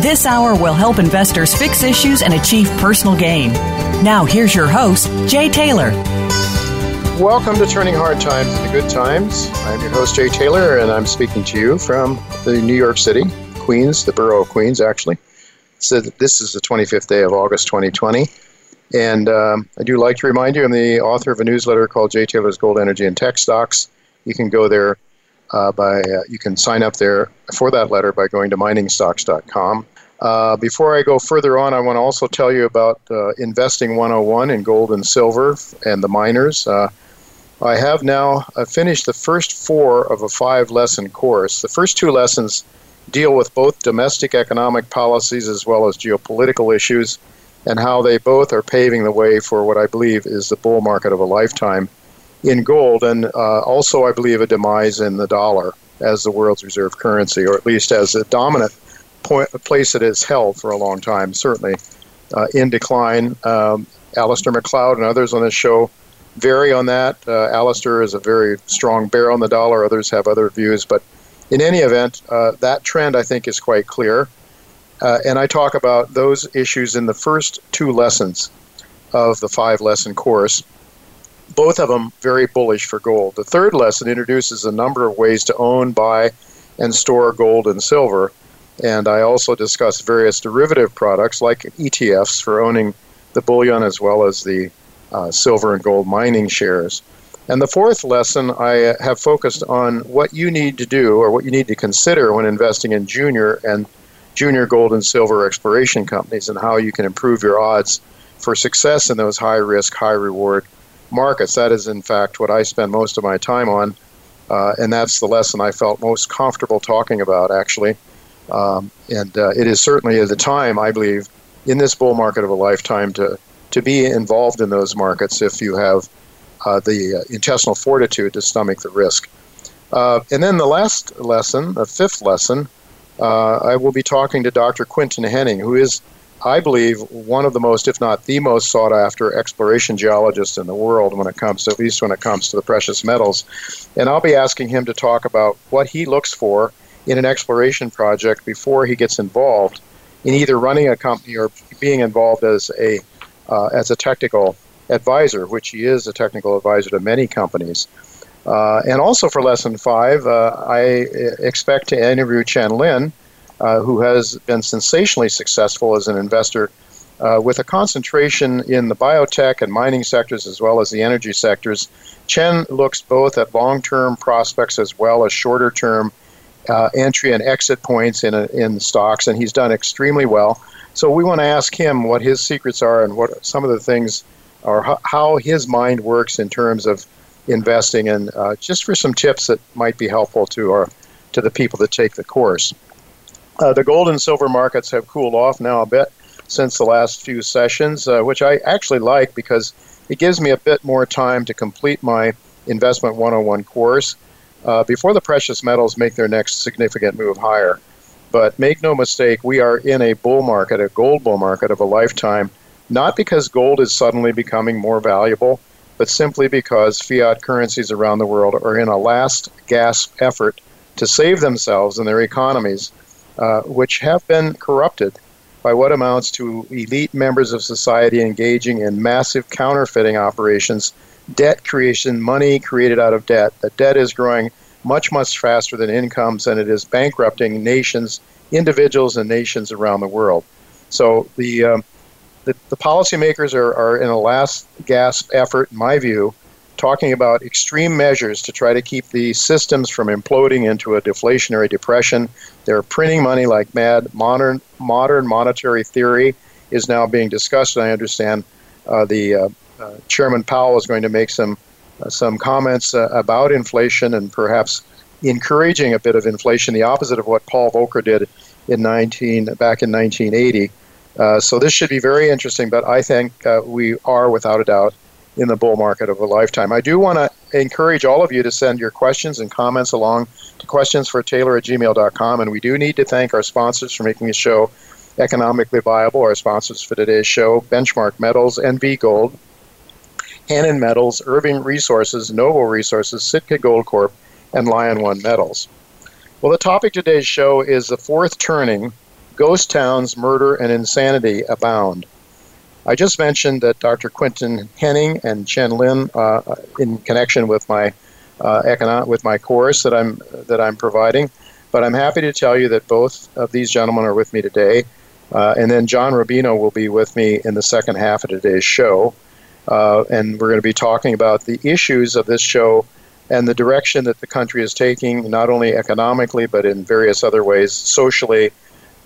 This hour will help investors fix issues and achieve personal gain. Now, here's your host, Jay Taylor. Welcome to Turning Hard Times into Good Times. I'm your host, Jay Taylor, and I'm speaking to you from the New York City, Queens, the borough of Queens, actually. So this is the 25th day of August 2020. And um, I do like to remind you, I'm the author of a newsletter called Jay Taylor's Gold, Energy, and Tech Stocks. You can go there uh, by uh, you can sign up there for that letter by going to miningstocks.com. Uh, before I go further on, I want to also tell you about uh, Investing 101 in gold and silver and the miners. Uh, I have now uh, finished the first four of a five lesson course. The first two lessons deal with both domestic economic policies as well as geopolitical issues and how they both are paving the way for what I believe is the bull market of a lifetime in gold, and uh, also, I believe, a demise in the dollar as the world's reserve currency, or at least as a dominant point, place it has held for a long time, certainly uh, in decline. Um, Alasdair Macleod and others on this show vary on that. Uh, Alasdair is a very strong bear on the dollar, others have other views, but in any event, uh, that trend I think is quite clear. Uh, and I talk about those issues in the first two lessons of the five lesson course both of them very bullish for gold. The third lesson introduces a number of ways to own, buy, and store gold and silver. And I also discuss various derivative products like ETFs for owning the bullion as well as the uh, silver and gold mining shares. And the fourth lesson, I have focused on what you need to do or what you need to consider when investing in junior and junior gold and silver exploration companies and how you can improve your odds for success in those high risk, high reward markets. That is, in fact, what I spend most of my time on, uh, and that's the lesson I felt most comfortable talking about, actually. Um, and uh, it is certainly at the time, I believe, in this bull market of a lifetime to, to be involved in those markets if you have uh, the uh, intestinal fortitude to stomach the risk. Uh, and then the last lesson, the fifth lesson, uh, I will be talking to Dr. Quinton Hennigh, who is I believe, one of the most, if not the most sought after exploration geologists in the world when it comes to, at least when it comes to the precious metals. And I'll be asking him to talk about what he looks for in an exploration project before he gets involved in either running a company or being involved as a, uh, as a technical advisor, which he is a technical advisor to many companies. Uh, and also for lesson five, uh, I expect to interview Chen Lin uh, who has been sensationally successful as an investor uh, with a concentration in the biotech and mining sectors as well as the energy sectors. Chen looks both at long term prospects as well as shorter term uh, entry and exit points in, a, in stocks, and he's done extremely well. So we want to ask him what his secrets are and what some of the things are, how his mind works in terms of investing, and uh, just for some tips that might be helpful to our to the people that take the course. Uh, the gold and silver markets have cooled off now a bit since the last few sessions, uh, which I actually like because it gives me a bit more time to complete my Investment 101 course uh, before the precious metals make their next significant move higher. But make no mistake, we are in a bull market, a gold bull market of a lifetime, not because gold is suddenly becoming more valuable, but simply because fiat currencies around the world are in a last gasp effort to save themselves and their economies uh, which have been corrupted by what amounts to elite members of society engaging in massive counterfeiting operations, debt creation, money created out of debt. The debt is growing much, much faster than incomes, and it is bankrupting nations, individuals, and nations around the world. So the um, the, the policymakers are, are in a last gasp effort, in my view, talking about extreme measures to try to keep the systems from imploding into a deflationary depression. They're printing money like mad. Modern modern monetary theory is now being discussed. I understand uh, the uh, uh, Chairman Powell is going to make some uh, some comments uh, about inflation and perhaps encouraging a bit of inflation, the opposite of what Paul Volcker did in 19 back in 1980. Uh, so this should be very interesting. But I think we are, without a doubt, in the bull market of a lifetime. I do want to encourage all of you to send your questions and comments along to questions at gmail.com. And we do need to thank our sponsors for making the show economically viable. Our sponsors for today's show Benchmark Metals, NV Gold, Hannan Metals, Irving Resources, Novo Resources, Sitka Gold Corp, and Lion One Metals. Well, the topic today's show is the fourth turning Ghost Towns, Murder, and Insanity Abound. I just mentioned that Dr. Quinton Hennigh and Chen Lin, uh, in connection with my uh, econo- with my course that I'm that I'm providing, but I'm happy to tell you that both of these gentlemen are with me today, uh, and then John Rubino will be with me in the second half of today's show, uh, and we're going to be talking about the issues of this show and the direction that the country is taking, not only economically but in various other ways, socially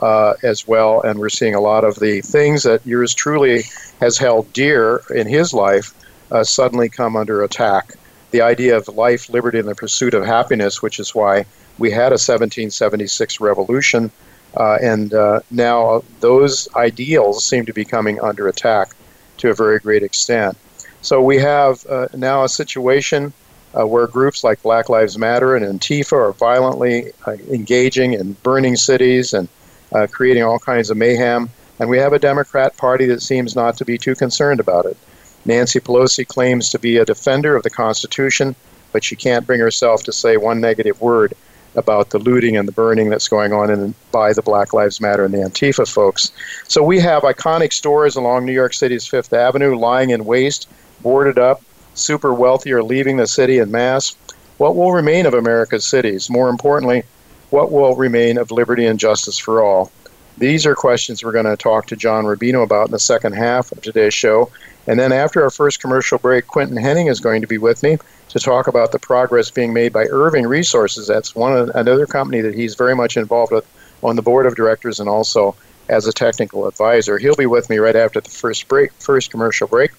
uh, as well. And we're seeing a lot of the things that yours truly has held dear in his life uh, suddenly come under attack. The idea of life, liberty, and the pursuit of happiness, which is why we had a 1776 revolution, uh, and uh, now those ideals seem to be coming under attack to a very great extent. So we have uh, now a situation uh, where groups like Black Lives Matter and Antifa are violently uh, engaging in burning cities and uh, creating all kinds of mayhem. And we have a Democrat Party that seems not to be too concerned about it. Nancy Pelosi claims to be a defender of the Constitution, but she can't bring herself to say one negative word about the looting and the burning that's going on in, by the Black Lives Matter and the Antifa folks. So we have iconic stores along New York City's Fifth Avenue lying in waste, boarded up, super wealthy are leaving the city in mass. What will remain of America's cities? More importantly, what will remain of liberty and justice for all? These are questions we're going to talk to John Rubino about in the second half of today's show. And then after our first commercial break, Quinton Hennigh is going to be with me to talk about the progress being made by Irving Resources. That's one another company that he's very much involved with on the board of directors and also as a technical advisor. He'll be with me right after the first break, first commercial break.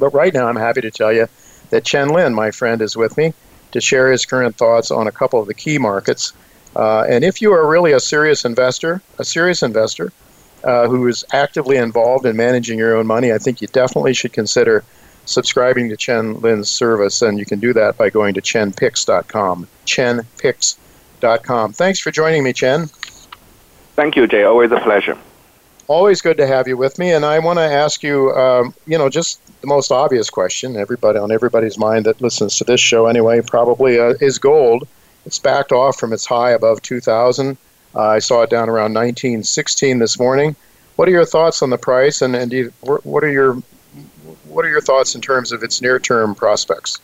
But right now, I'm happy to tell you that Chen Lin, my friend, is with me to share his current thoughts on a couple of the key markets uh, and if you are really a serious investor, a serious investor uh, who is actively involved in managing your own money, I think you definitely should consider subscribing to Chen Lin's service. And you can do that by going to chenpicks.com. Chenpicks.com. Thanks for joining me, Chen. Thank you, Jay. Always a pleasure. Always good to have you with me. And I want to ask you, um, you know, just the most obvious question, everybody on everybody's mind that listens to this show anyway, probably uh, is gold. It's backed off from its high above 2,000. Uh, I saw it down around 1916 this morning. What are your thoughts on the price, and, and you, what are your what are your thoughts in terms of its near-term prospects?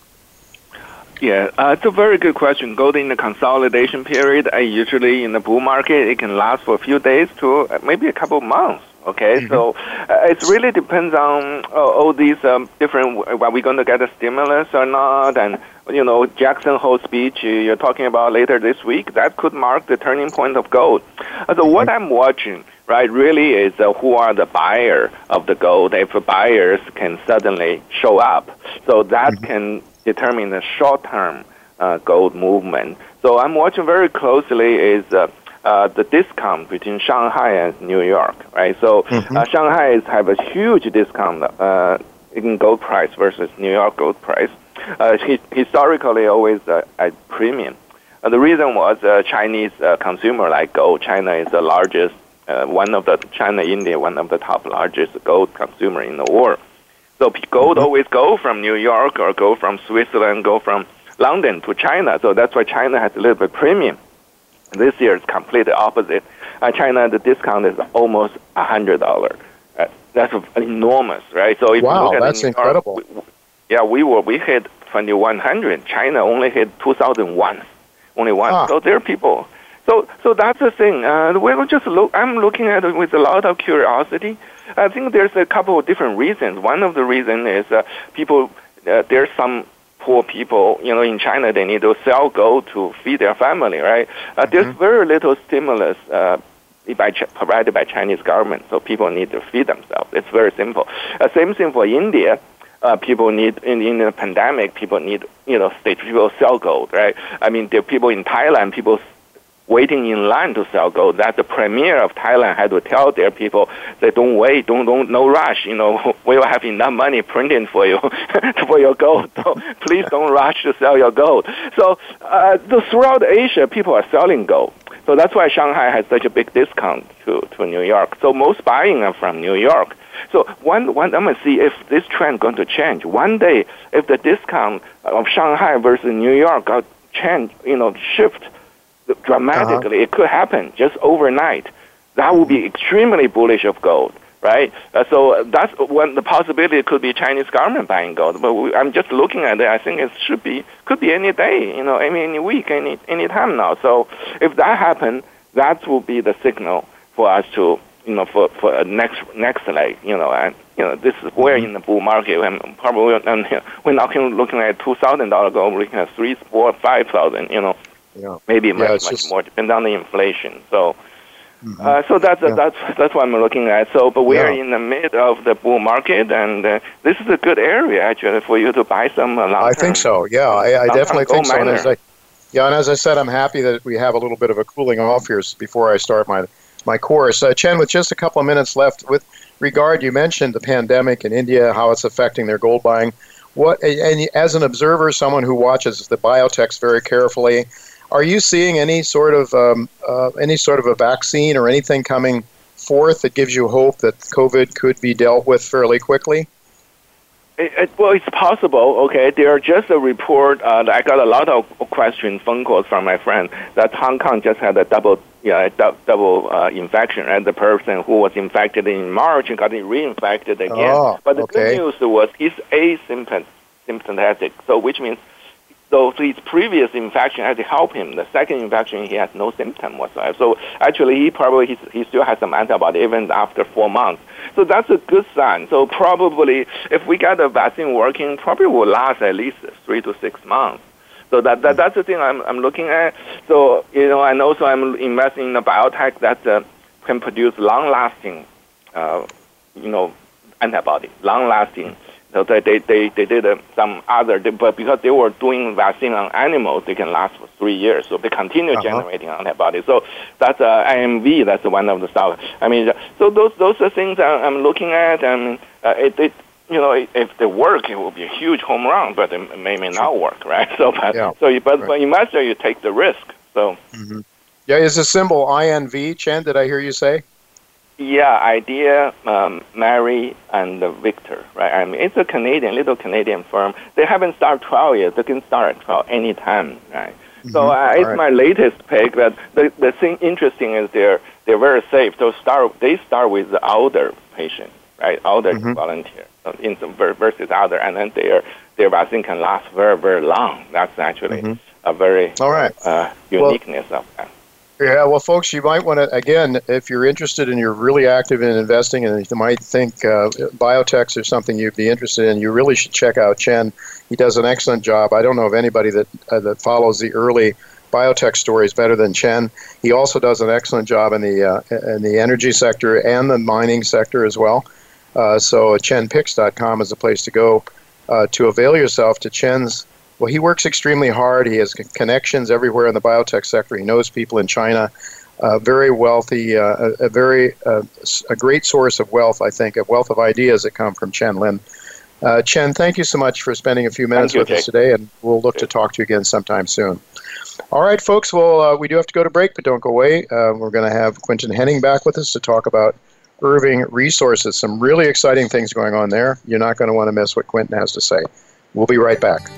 Yeah, uh, it's a very good question. Gold in the consolidation period, uh, usually in the bull market, it can last for a few days to uh, maybe a couple of months. Okay, mm-hmm. so uh, it really depends on uh, all these um, different. Are we going to get a stimulus or not? And you know, Jackson Hole speech you're talking about later this week that could mark the turning point of gold. Uh, so what mm-hmm. I'm watching, right, really is uh, who are the buyer of the gold. If buyers can suddenly show up, so that mm-hmm. can determine the short-term uh, gold movement. So I'm watching very closely is. Uh, uh, the discount between Shanghai and New York, right? So mm-hmm. uh, Shanghai is have a huge discount uh, in gold price versus New York gold price. Uh, historically, always uh, at premium. Uh, the reason was uh, Chinese uh, consumer like gold. China is the largest, uh, one of the China, India, one of the top largest gold consumer in the world. So gold mm-hmm. always go from New York or go from Switzerland, go from London to China. So that's why China has a little bit premium. This year is completely opposite. Uh, China, the discount is almost a hundred dollar. Uh, that's enormous, right? So if wow, you look at that's incredible. we, yeah, we were we hit twenty one hundred. China only hit two thousand one, only one. Ah. So there are people. So so that's the thing. Uh, we're just look. I'm looking at it with a lot of curiosity. I think there's a couple of different reasons. One of the reasons is uh, people, uh, there's some poor people, you know, in China, they need to sell gold to feed their family, right? Uh, mm-hmm. There's very little stimulus uh, by provided by Chinese government, so people need to feed themselves. It's very simple. Uh, same thing for India. Uh, people need in, in the pandemic. People need you know state people sell gold, right? I mean, are people in Thailand. People waiting in line to sell gold. That the premier of Thailand had to tell their people that don't wait, don't don't no rush. You know, we will have enough money printing for you for your gold. So please don't rush to sell your gold. So uh, throughout Asia, people are selling gold. So that's why Shanghai has such a big discount to, to New York. So most buying are from New York. So one, one, I'm going to see if this trend going to change. One day, if the discount of Shanghai versus New York got change, you know, shift dramatically. Uh-huh. It could happen just overnight. That would be extremely bullish of gold, right? Uh, so that's when the possibility could be Chinese government buying gold. But we, I'm just looking at it. I think it should be could be any day, you know, any, any week, any any time now. So if that happens, that will be the signal for us to you know for for a next next leg, you know, and you know this is where mm-hmm. in the bull market and probably and we're not looking at two thousand dollar gold, we're looking at three, four, five thousand, you know yeah. maybe yeah, much, much just... more, depending on the inflation. So, mm-hmm. uh, so that's yeah. that's that's what I'm looking at. So, but we are in the mid of the bull market, and uh, this is a good area actually for you to buy some uh, I think so. Yeah, I, I definitely think so. And as I, yeah, and as I said, I'm happy that we have a little bit of a cooling off here before I start my my course. Uh, Chen, with just a couple of minutes left, with regard, you mentioned the pandemic in India, how it's affecting their gold buying. What, and as an observer, someone who watches the biotechs very carefully, are you seeing any sort of um, uh, any sort of a vaccine or anything coming forth that gives you hope that COVID could be dealt with fairly quickly? It, it, well, it's possible. Okay, there are just a report. Uh, I got a lot of questions, phone calls from my friend that Hong Kong just had a double, yeah, du- double uh, infection, and the person who was infected in March got reinfected again. Oh, but the okay. good news was he's asymptomatic, so which means so his previous infection had to help him. The second infection, he has no symptom whatsoever. So actually, he probably he, he still has some antibody even after four months. So that's a good sign. So probably, if we get the vaccine working, probably will last at least three to six months. So that, that that's the thing I'm I'm looking at. So you know, and also I'm investing in a biotech that uh, can produce long-lasting, uh, you know, antibody, long-lasting so they, they, they, they did uh, some other, but because they were doing vaccine on animals, they can last for three years. So they continue uh-huh. generating antibodies. So that's uh, IMV. That's one of the stuff. I mean, so those those are things I'm looking at, and uh, it, it you know, if they work, it will be a huge home run, but it may may not work, right? So, but yeah. so, you, but right. you investor, you take the risk. So, mm-hmm. yeah, is the symbol INV, Chen? Did I hear you say? Yeah, idea, um, Mary, and Victor, right? I mean, it's a Canadian, little Canadian firm. They haven't started trial yet. They can start a trial anytime, right? Mm-hmm. So uh, it's right. my latest pick. But the the thing interesting is they're they're very safe. So start they start with the older patient, right? Older mm-hmm. volunteer in some versus other, and then their their vaccine can last very very long. That's actually mm-hmm. a very all right uh, uniqueness well, of that. Yeah, well, folks, you might want to, again, if you're interested and you're really active in investing and you might think uh, biotechs are something you'd be interested in, you really should check out Chen. He does an excellent job. I don't know of anybody that, uh, that follows the early biotech stories better than Chen. He also does an excellent job in the, uh, in the energy sector and the mining sector as well. Uh, so chenpicks.com is a place to go uh, to avail yourself to Chen's well, he works extremely hard. He has connections everywhere in the biotech sector. He knows people in China. Uh, very wealthy, uh, a, a, very uh, a great source of wealth, I think, a wealth of ideas that come from Chen Lin. Uh, Chen, thank you so much for spending a few minutes you, with us today, and we'll look to talk to you again sometime soon. All right, folks. Well, uh, we do have to go to break, but don't go away. Uh, we're going to have Quinton Hennigh back with us to talk about Irving Resources. Some really exciting things going on there. You're not going to want to miss what Quinton has to say. We'll be right back.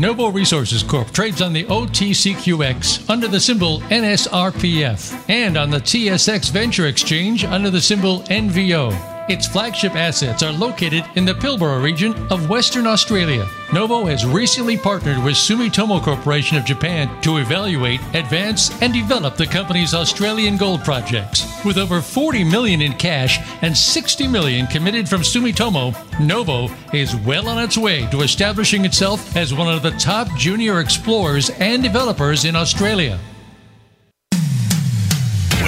Novo Resources Corp trades on the OTCQX under the symbol NSRPF and on the TSX Venture Exchange under the symbol NVO. Its flagship assets are located in the Pilbara region of Western Australia. Novo has recently partnered with Sumitomo Corporation of Japan to evaluate, advance, and develop the company's Australian gold projects. With over 40 million in cash and 60 million committed from Sumitomo, Novo is well on its way to establishing itself as one of the top junior explorers and developers in Australia.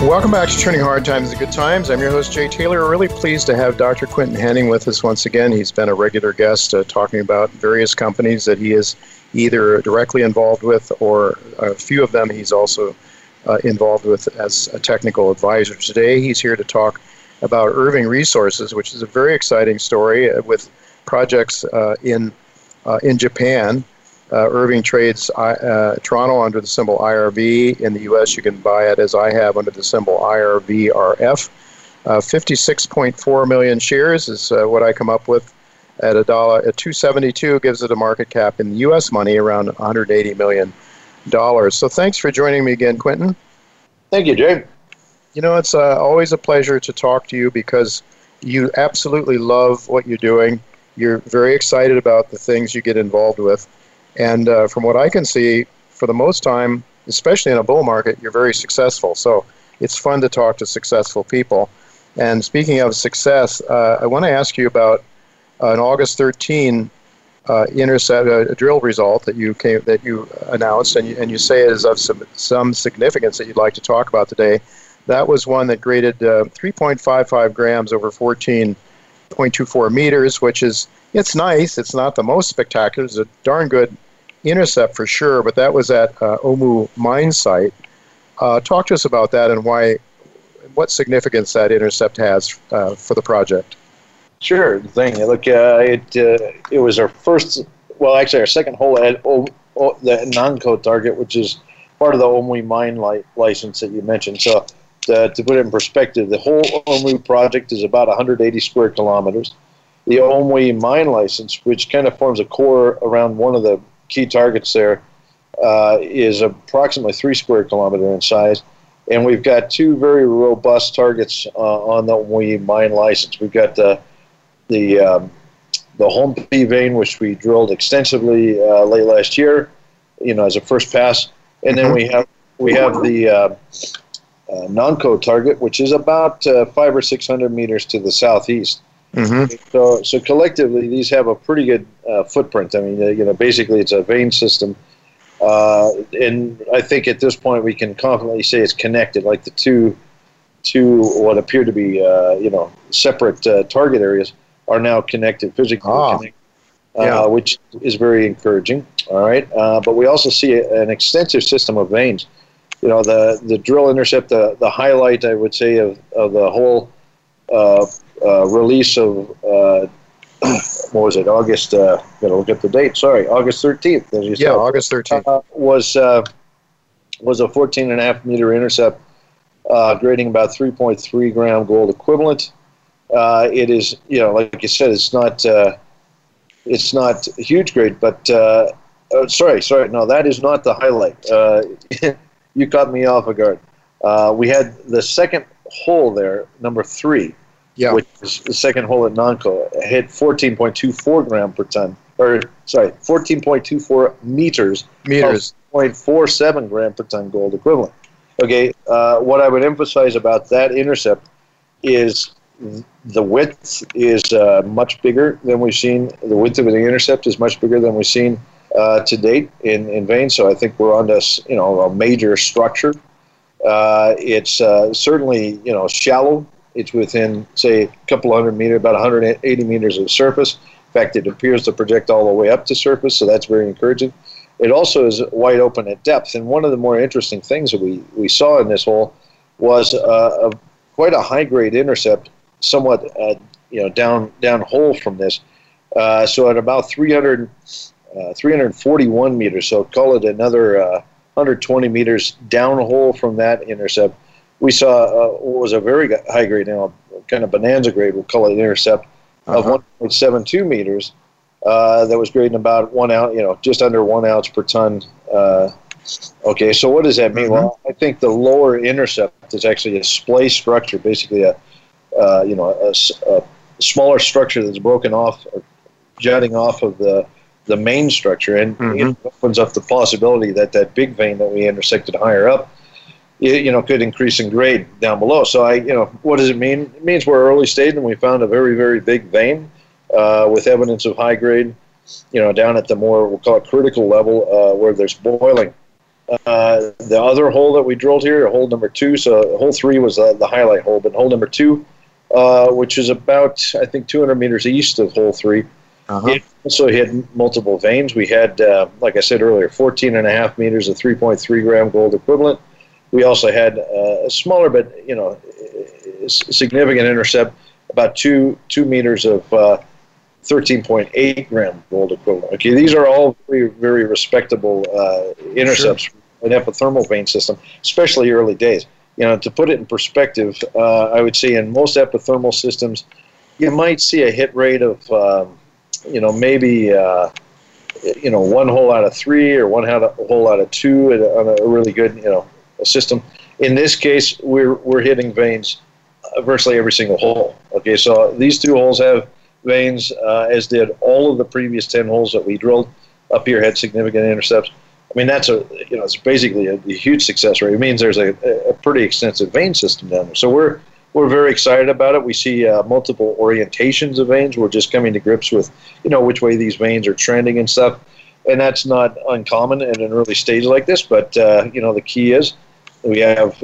Welcome back to Turning Hard Times to Good Times. I'm your host, Jay Taylor. Really pleased to have Dr. Quinton Hennigh with us once again. He's been a regular guest uh, talking about various companies that he is either directly involved with or a few of them he's also uh, involved with as a technical advisor. Today, he's here to talk about Irving Resources, which is a very exciting story uh, with projects uh, in, uh, in Japan uh, Irving trades uh, Toronto under the symbol IRV. In the U.S., you can buy it as I have under the symbol IRVRF. Uh, 56.4 million shares is uh, what I come up with at a dollar at 272 gives it a market cap in U.S. money around 180 million dollars. So thanks for joining me again, Quinton. Thank you, Jay. You know, it's uh, always a pleasure to talk to you because you absolutely love what you're doing. You're very excited about the things you get involved with. And uh, from what I can see, for the most time, especially in a bull market, you're very successful. So it's fun to talk to successful people. And speaking of success, uh, I want to ask you about an August 13 uh, intercept uh, drill result that you came that you announced, and you, and you say it is of some, some significance that you'd like to talk about today. That was one that graded uh, 3.55 grams over 14.24 meters, which is it's nice. It's not the most spectacular. It's a darn good intercept for sure, but that was at uh, Omu mine site. Uh, talk to us about that and why, what significance that intercept has uh, for the project. Sure thing. Look, uh, it uh, it was our first, well, actually our second hole at o, o, the Nanko target, which is part of the Omu mine li- license that you mentioned. So, to, to put it in perspective, the whole Omu project is about 180 square kilometers the Omui mine license, which kind of forms a core around one of the key targets there, uh, is approximately three square kilometer in size. And we've got two very robust targets uh, on the Omui mine license. We've got the the um, the Honpi vein, which we drilled extensively uh, late last year, you know, as a first pass, and then mm-hmm. we have we have the uh, uh, Nanko target, which is about uh, five or six hundred meters to the southeast. Mm-hmm. So, so collectively, these have a pretty good uh, footprint. I mean, uh, you know, basically, it's a vein system, uh, and I think at this point we can confidently say it's connected. Like the two, two what appear to be, uh, you know, separate uh, target areas are now connected physically, ah. connected, uh, yeah. which is very encouraging. All right, but we also see an extensive system of veins. You know, the the drill intercept, the the highlight, I would say, of of the whole uh, release of uh, what was it? August. Uh, gotta look at the date. Sorry, August thirteenth. yeah, said, August thirteenth uh, was uh, was a 14 and a half meter intercept, uh, grading about 3.3 gram gold equivalent. Uh, it is, you know, like you said, it's not uh, it's not huge grade, but sorry, sorry, no, that is not the highlight. Uh, you caught me off guard. Uh, we had the second hole there, number three, yeah. which is the second hole at Nanko, hit 14.24 gram per ton, or sorry, 14.24 meters, meters, 0.47 gram per ton gold equivalent. Okay, uh, what I would emphasize about that intercept is the width is uh, much bigger than we've seen. The width of the intercept is much bigger than we've seen uh, to date in, in vein. So I think we're on this, you know, a major structure. Uh, it's uh, certainly, you know, shallow It's within, say, a couple hundred meters, about 180 meters of surface. In fact, it appears to project all the way up to surface, so that's very encouraging. It also is wide open at depth, and one of the more interesting things that we, we saw in this hole was uh, a, quite a high grade intercept, somewhat uh, you know down down hole from this. Uh, so at about 300, uh, 341 meters, so call it another 120 uh, meters down hole from that intercept, we saw uh, what was a very high grade, you know, kind of bonanza grade, we'll call it an intercept uh-huh. of 1.72 meters. Uh, that was grading about one ounce, you know, just under one ounce per ton. Uh, okay, so what does that mean? Mm-hmm. Well, I think the lower intercept is actually a splay structure, basically a, uh, you know, a, a, smaller structure that's broken off or jutting off of the the main structure, and mm-hmm. it opens up the possibility that that big vein that we intersected higher up, you know, could increase in grade down below. So I, you know, what does it mean? It means we're early stage and we found a very, very big vein uh, with evidence of high grade, you know, down at the more, we'll call it critical level uh, where there's boiling. Uh, the other hole that we drilled here, hole number two, so hole three was uh, the highlight hole, but hole number two, uh, which is about, I think, 200 meters east of hole 3 uh-huh. it also had multiple veins. We had, uh, like I said earlier, 14 and a half meters of 3.3 gram gold equivalent. We also had a smaller but, you know, significant intercept, about two, two meters of 13.8 gram gold equivalent. Okay, these are all very, very respectable uh, intercepts sure. an epithermal vein system, especially early days. You know, to put it in perspective, uh, I would say in most epithermal systems, you might see a hit rate of, um, you know, maybe, uh, you know, one hole out of three or one hole out of two on a really good, you know, system. In this case, we're, we're hitting veins virtually every single hole. Okay, so these two holes have veins, uh, as did all of the previous 10 holes that we drilled up here had significant intercepts. I mean, that's a, you know, it's basically a, a huge success rate. It means there's a, a, pretty extensive vein system down there. So we're, we're very excited about it. We see uh, multiple orientations of veins. We're just coming to grips with, you know, which way these veins are trending and stuff. And that's not uncommon in an early stage like this. But, uh, you know, the key is we have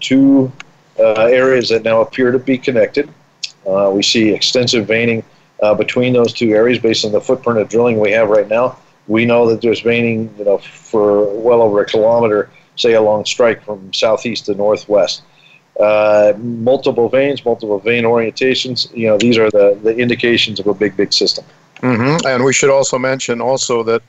two uh, areas that now appear to be connected. Uh, we see extensive veining uh, between those two areas based on the footprint of drilling we have right now. We know that there's veining, you know, for well over a kilometer, say along strike from southeast to northwest. Uh, multiple veins, multiple vein orientations. You know, these are the, the indications of a big, big system. Mm-hmm. And we should also mention also that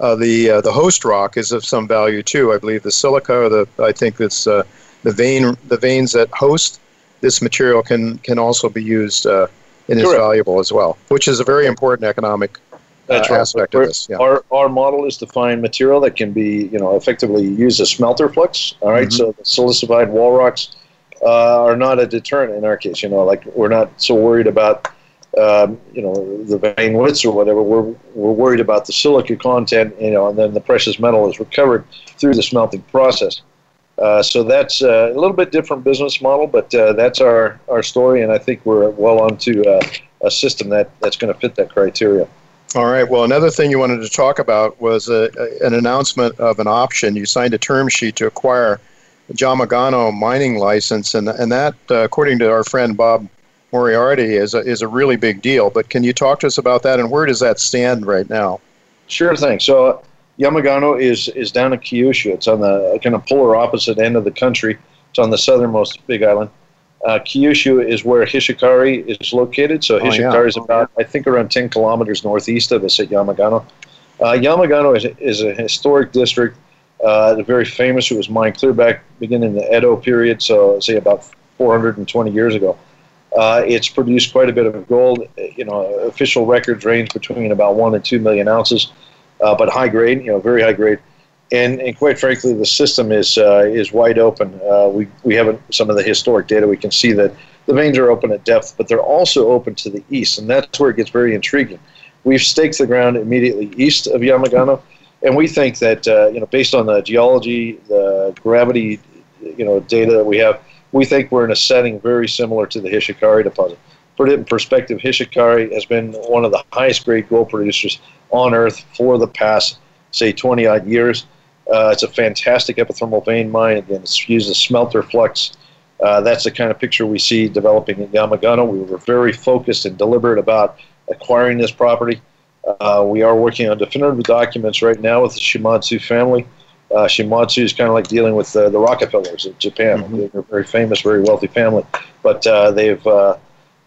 uh, the uh, the host rock is of some value too. I believe the silica, or the I think it's uh, the vein the veins that host this material can can also be used uh, and is valuable as well, which is a very important economic uh, right. aspect of this. Yeah. Our, our model is to find material that can be, you know, effectively used as smelter flux. All right? mm-hmm. so the silicified wall rocks uh, are not a deterrent in our case. You know, like we're not so worried about, um, you know, the vein widths or whatever. We're we're worried about the silica content, you know, and then the precious metal is recovered through the smelting process. Uh, so that's uh, a little bit different business model, but uh, that's our, our story, and I think we're well onto uh, a system that, that's going to fit that criteria. All right. Well, another thing you wanted to talk about was a, a, an announcement of an option. You signed a term sheet to acquire the Yamagano mining license, and, and that, uh, according to our friend Bob Moriarty, is a, is a really big deal. But can you talk to us about that, and where does that stand right now? Sure thing. So Yamagano is is down in Kyushu. It's on the kind of polar opposite end of the country. It's on the southernmost Big Island. Uh, Kyushu is where Hishikari is located. So Hishikari oh, yeah. is about, I think, around 10 kilometers northeast of us at Yamagano. Uh, Yamagano is, is a historic district. Uh, very famous. It was mined clear back beginning in the Edo period, so say about 420 years ago. Uh, it's produced quite a bit of gold. You know, official records range between about one and two million ounces uh, but high grade, you know, very high grade. And, and quite frankly, the system is uh, is wide open. Uh, we we have some of the historic data. We can see that the veins are open at depth, but they're also open to the east, and that's where it gets very intriguing. We've staked the ground immediately east of Yamagano, and we think that uh, you know, based on the geology, the gravity, you know, data that we have, we think we're in a setting very similar to the Hishikari deposit. Put it in perspective, Hishikari has been one of the highest grade gold producers on Earth for the past, say, 20 odd years. Uh, it's a fantastic epithermal vein mine. Again, it uses smelter flux. Uh, that's the kind of picture we see developing in Yamagano. We were very focused and deliberate about acquiring this property. Uh, we are working on definitive documents right now with the Shimadzu family. Uh, Shimadzu is kind of like dealing with uh, the Rockefellers of Japan. Mm-hmm. They're a very famous, very wealthy family, but uh, they've uh,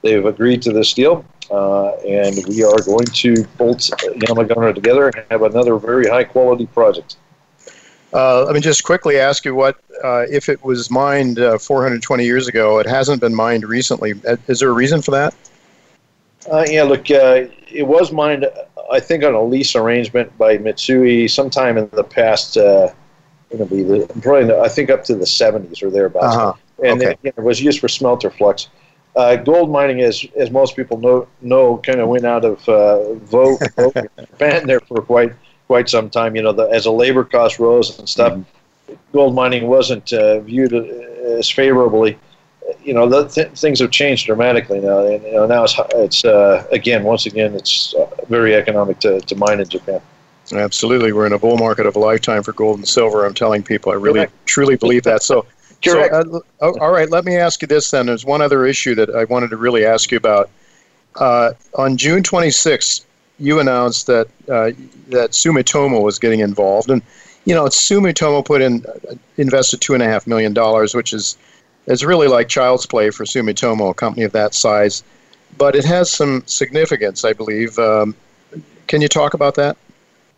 they've agreed to this deal, uh, and we are going to bolt Yamagano together and have another very high quality project. Uh, let me just quickly ask you what, uh, if it was mined uh, 420 years ago, it hasn't been mined recently. Is there a reason for that? Uh, yeah, look, uh, it was mined, I think, on a lease arrangement by Mitsui sometime in the past. Uh, be the, probably, I think, up to the 70s or thereabouts. Uh-huh. And okay. it, it, was used for smelter flux. gold mining, as as most people know, know kind of went out of vogue, vogue Japan there for quite quite some time. You know, the, as a labor cost rose and stuff, mm-hmm. gold mining wasn't uh, viewed as favorably. You know, the th- things have changed dramatically now, and you know, now it's, it's uh, again, once again, it's uh, very economic to, to mine in Japan. Absolutely, we're in a bull market of a lifetime for gold and silver. I'm telling people, I really Correct. truly believe that. So, Correct. So, uh, oh, all right, let me ask you this then. There's one other issue that I wanted to really ask you about. Uh, on June 26th, you announced that uh, that Sumitomo was getting involved, and you know, Sumitomo put in uh, invested two and a half million dollars, which is is really like child's play for Sumitomo, a company of that size, but it has some significance, I believe. Um, can you talk about that?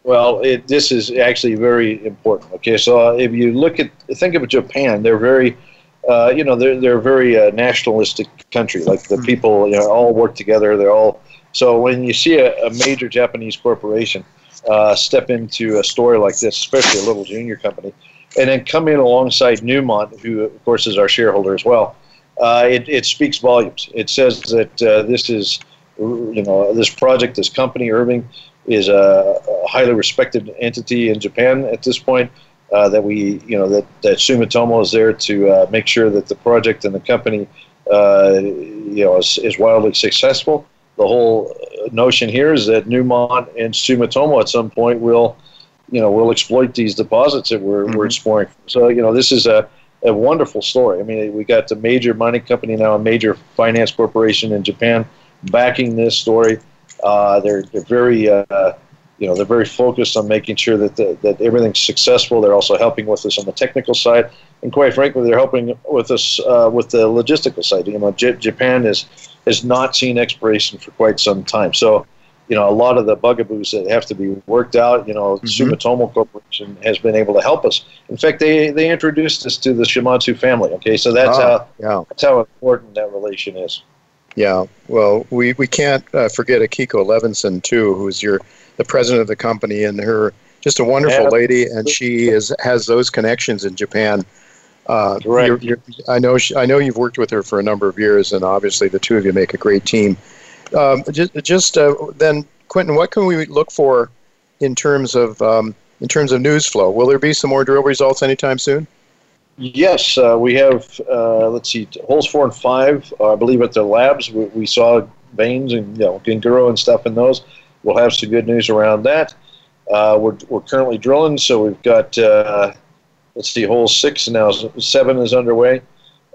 Well, it, this is actually very important. Okay, so if you look at think of Japan, they're very uh, you know, they're they're a very uh, nationalistic country. Like the mm-hmm. people, you know, all work together. They're all so when you see a, a major Japanese corporation uh, step into a story like this, especially a little junior company, and then come in alongside Newmont, who of course is our shareholder as well, uh, it, it speaks volumes. It says that uh, this is, you know, this project, this company, Irving, is a, a highly respected entity in Japan at this point. Uh, that we, you know, that, that Sumitomo is there to uh, make sure that the project and the company, uh, you know, is, is wildly successful the whole notion here is that Newmont and Sumitomo at some point will, you know, we'll exploit these deposits that we're, mm-hmm. we're exploring. So, you know, this is a, a wonderful story. I mean, we got a major mining company now, a major finance corporation in Japan backing this story. Uh, they're, they're very, uh, you know, they're very focused on making sure that the, that everything's successful. They're also helping with us on the technical side, and quite frankly, they're helping with us uh, with the logistical side. You know, J- Japan is has not seen exploration for quite some time. So, you know, a lot of the bugaboos that have to be worked out, you know, mm-hmm. Sumitomo Corporation has been able to help us. In fact, they, they introduced us to the Shimadzu family. Okay, so that's oh, how yeah. that's how important that relation is. Yeah, well, we, we can't uh, forget Akiko Levinson too, who's your the president of the company, and her just a wonderful yeah. lady, and she is has those connections in Japan uh, you're, you're, I know. She, I know you've worked with her for a number of years, and obviously the two of you make a great team. Um, just, just uh, then, Quinton, what can we look for in terms of um, in terms of news flow? Will there be some more drill results anytime soon? Yes, uh, we have. Uh, let's see, holes four and five. Uh, I believe at the labs we, we, saw veins and you know Ginguro and stuff in those. We'll have some good news around that. Uh, we're, we're currently drilling, so we've got let's see, hole six now, seven is underway.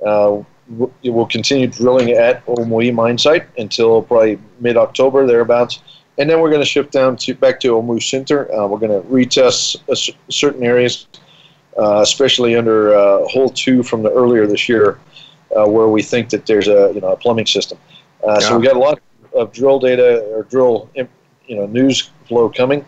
Uh, we'll continue drilling at Omui mine site until probably mid October, thereabouts. And then we're going to shift down to back to Omu Sinter. Uh, we're going to retest certain areas, uh, especially under uh, hole two from the earlier this year, uh, where we think that there's a you know a plumbing system. Uh, yeah. So we got a lot of drill data or drill you know news flow coming.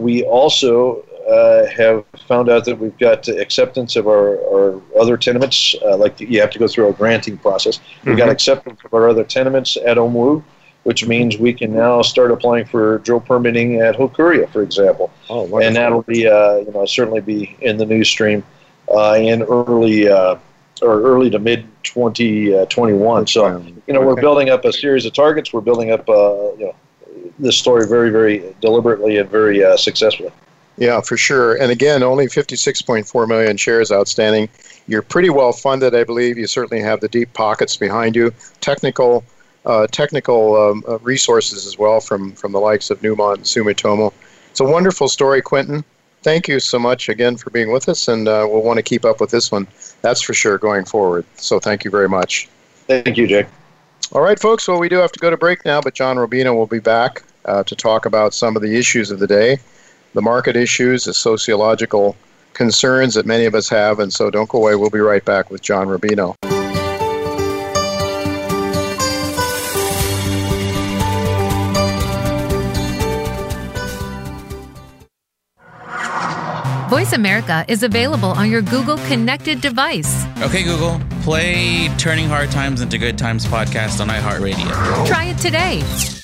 we also uh, have found out that we've got acceptance of our, our other tenements. Uh, like you have to go through a granting process. We've got mm-hmm. acceptance of our other tenements at Omu, which means we can now start applying for drill permitting at Hokuryu, for example. Oh, and that'll be, uh, you know, certainly be in the news stream uh, in early uh, or early to mid 2021. so, you know, we're building up a series of targets. We're building up, you know, this story very, very deliberately and very successfully. Yeah, for sure. And again, only 56.4 million shares outstanding. You're pretty well funded, I believe. You certainly have the deep pockets behind you. Technical, uh, technical um, uh, resources as well from from the likes of Newmont and Sumitomo. It's a wonderful story, Quinton. thank you so much again for being with us, and uh, we'll want to keep up with this one. That's for sure going forward. So thank you very much. Thank you, Jake. All right, folks. Well, we do have to go to break now, but John Rubino will be back uh, to talk about some of the issues of the day, the market issues, the sociological concerns that many of us have. And so don't go away. We'll be right back with John Rubino. Voice America is available on your Google connected device. Okay, Google, play Turning Hard Times into Good Times podcast on iHeartRadio. Try it today.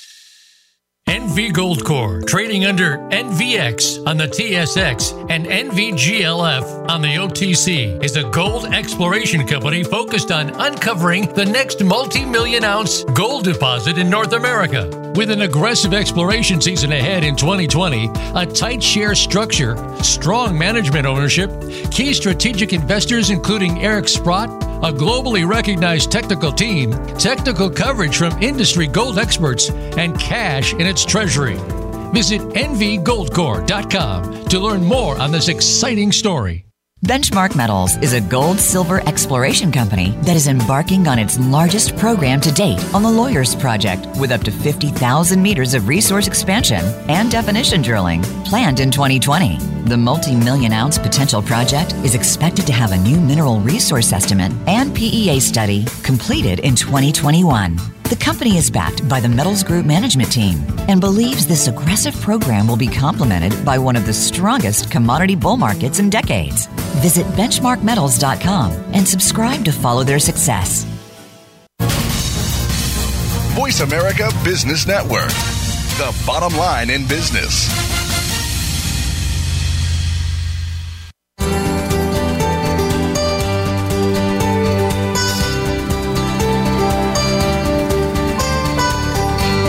NV Gold Corp, trading under NVX on the TSX and NVGLF on the OTC, is a gold exploration company focused on uncovering the next multi million ounce gold deposit in North America. With an aggressive exploration season ahead in 2020, a tight share structure, strong management ownership, key strategic investors including Eric Sprott, a globally recognized technical team, technical coverage from industry gold experts, and cash in its treasury. Visit nvgoldcorp.com to learn more on this exciting story. Benchmark Metals is a gold silver exploration company that is embarking on its largest program to date on the Lawyers Project with up to 50,000 meters of resource expansion and definition drilling planned in 2020. The multi million ounce potential project is expected to have a new mineral resource estimate and PEA study completed in 2021. The company is backed by the Metals Group management team and believes this aggressive program will be complemented by one of the strongest commodity bull markets in decades. Visit benchmarkmetals.com and subscribe to follow their success. Voice America Business Network, the bottom line in business.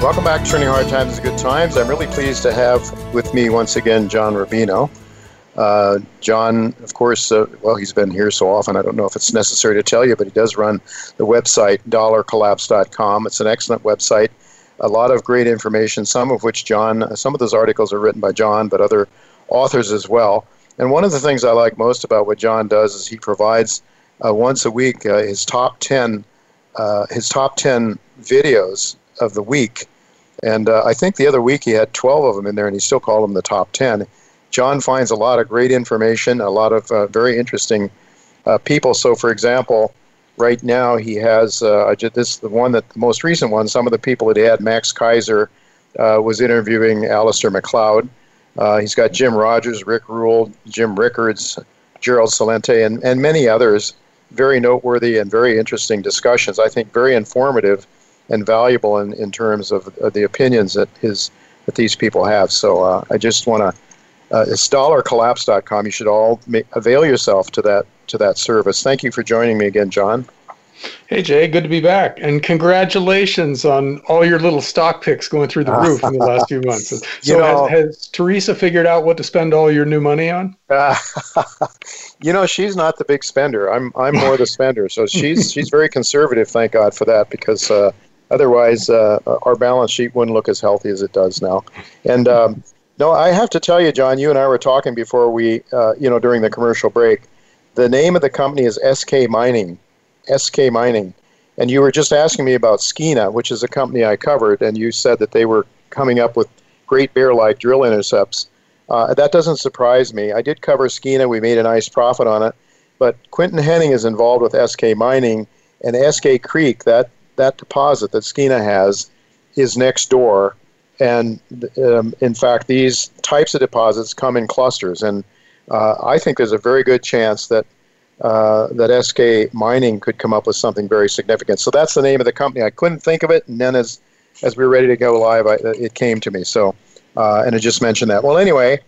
Welcome back to Turning Hard Times to Good Times. I'm really pleased to have with me once again John Rubino. Uh, John, of course, uh, well, he's been here so often, I don't know if it's necessary to tell you, but he does run the website dollarcollapse.com. It's an excellent website, a lot of great information, some of which John, some of those articles are written by John, but other authors as well. And one of the things I like most about what John does is he provides uh, once a week uh, his top 10 uh, his top 10 videos of the week. And uh, I think the other week he had 12 of them in there, and he still called them the top 10. John finds a lot of great information, a lot of uh, very interesting uh, people. So, for example, right now he has uh, this the one that the most recent one. Some of the people that he had, Max Keiser, uh, was interviewing Alasdair Macleod. Uh, he's got Jim Rogers, Rick Rule, Jim Rickards, Gerald Celente, and, and many others. Very noteworthy and very interesting discussions. I think very informative and valuable in, in terms of, of the opinions that his that these people have. So uh, I just want to. Uh, it's dollarcollapse.com. You should all ma- avail yourself to that to that service. Thank you for joining me again, John. Hey Jay, good to be back, and congratulations on all your little stock picks going through the roof in the last few months. So, you know, has, has, Teresa figured out what to spend all your new money on? Uh, you know, she's not the big spender. I'm I'm more the spender. So she's she's very conservative. Thank God for that, because uh, Otherwise, uh, our balance sheet wouldn't look as healthy as it does now. And um, no, I have to tell you, John, you and I were talking before we, uh, you know, during the commercial break. The name of the company is Eskay Mining. Eskay Mining. And you were just asking me about Skeena, which is a company I covered, and you said that they were coming up with Great Bear like drill intercepts. Uh, that doesn't surprise me. I did cover Skeena. We made a nice profit on it. But Quinton Hennigh is involved with Eskay Mining, and Eskay Creek, that that deposit that Skeena has is next door. And um, in fact, these types of deposits come in clusters. And uh, I think there's a very good chance that uh, that Eskay Mining could come up with something very significant. So that's the name of the company. I couldn't think of it, and then as as we were ready to go live, I, it came to me. So, uh, and I just mentioned that. Well, anyway,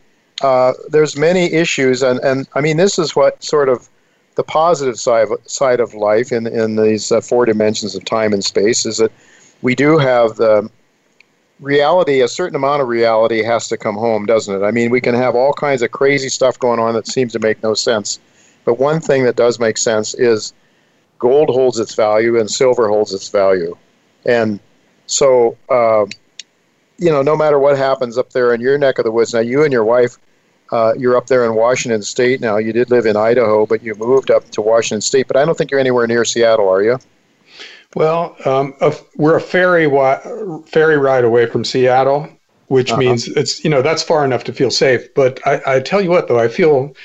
uh, there's many issues, and, and I mean, this is what sort of the positive side of, side of life in, in these uh, four dimensions of time and space is that we do have the reality, a certain amount of reality has to come home, doesn't it? I mean, we can have all kinds of crazy stuff going on that seems to make no sense. But one thing that does make sense is gold holds its value and silver holds its value. And so, uh, you know, no matter what happens up there in your neck of the woods, now you and your wife, uh, you're up there in Washington State now. You did live in Idaho, but you moved up to Washington State. But I don't think you're anywhere near Seattle, are you? Well, um, a, we're a ferry wa- ferry ride away from Seattle, which uh-huh. means it's you know that's far enough to feel safe. But I, I tell you what, though, I feel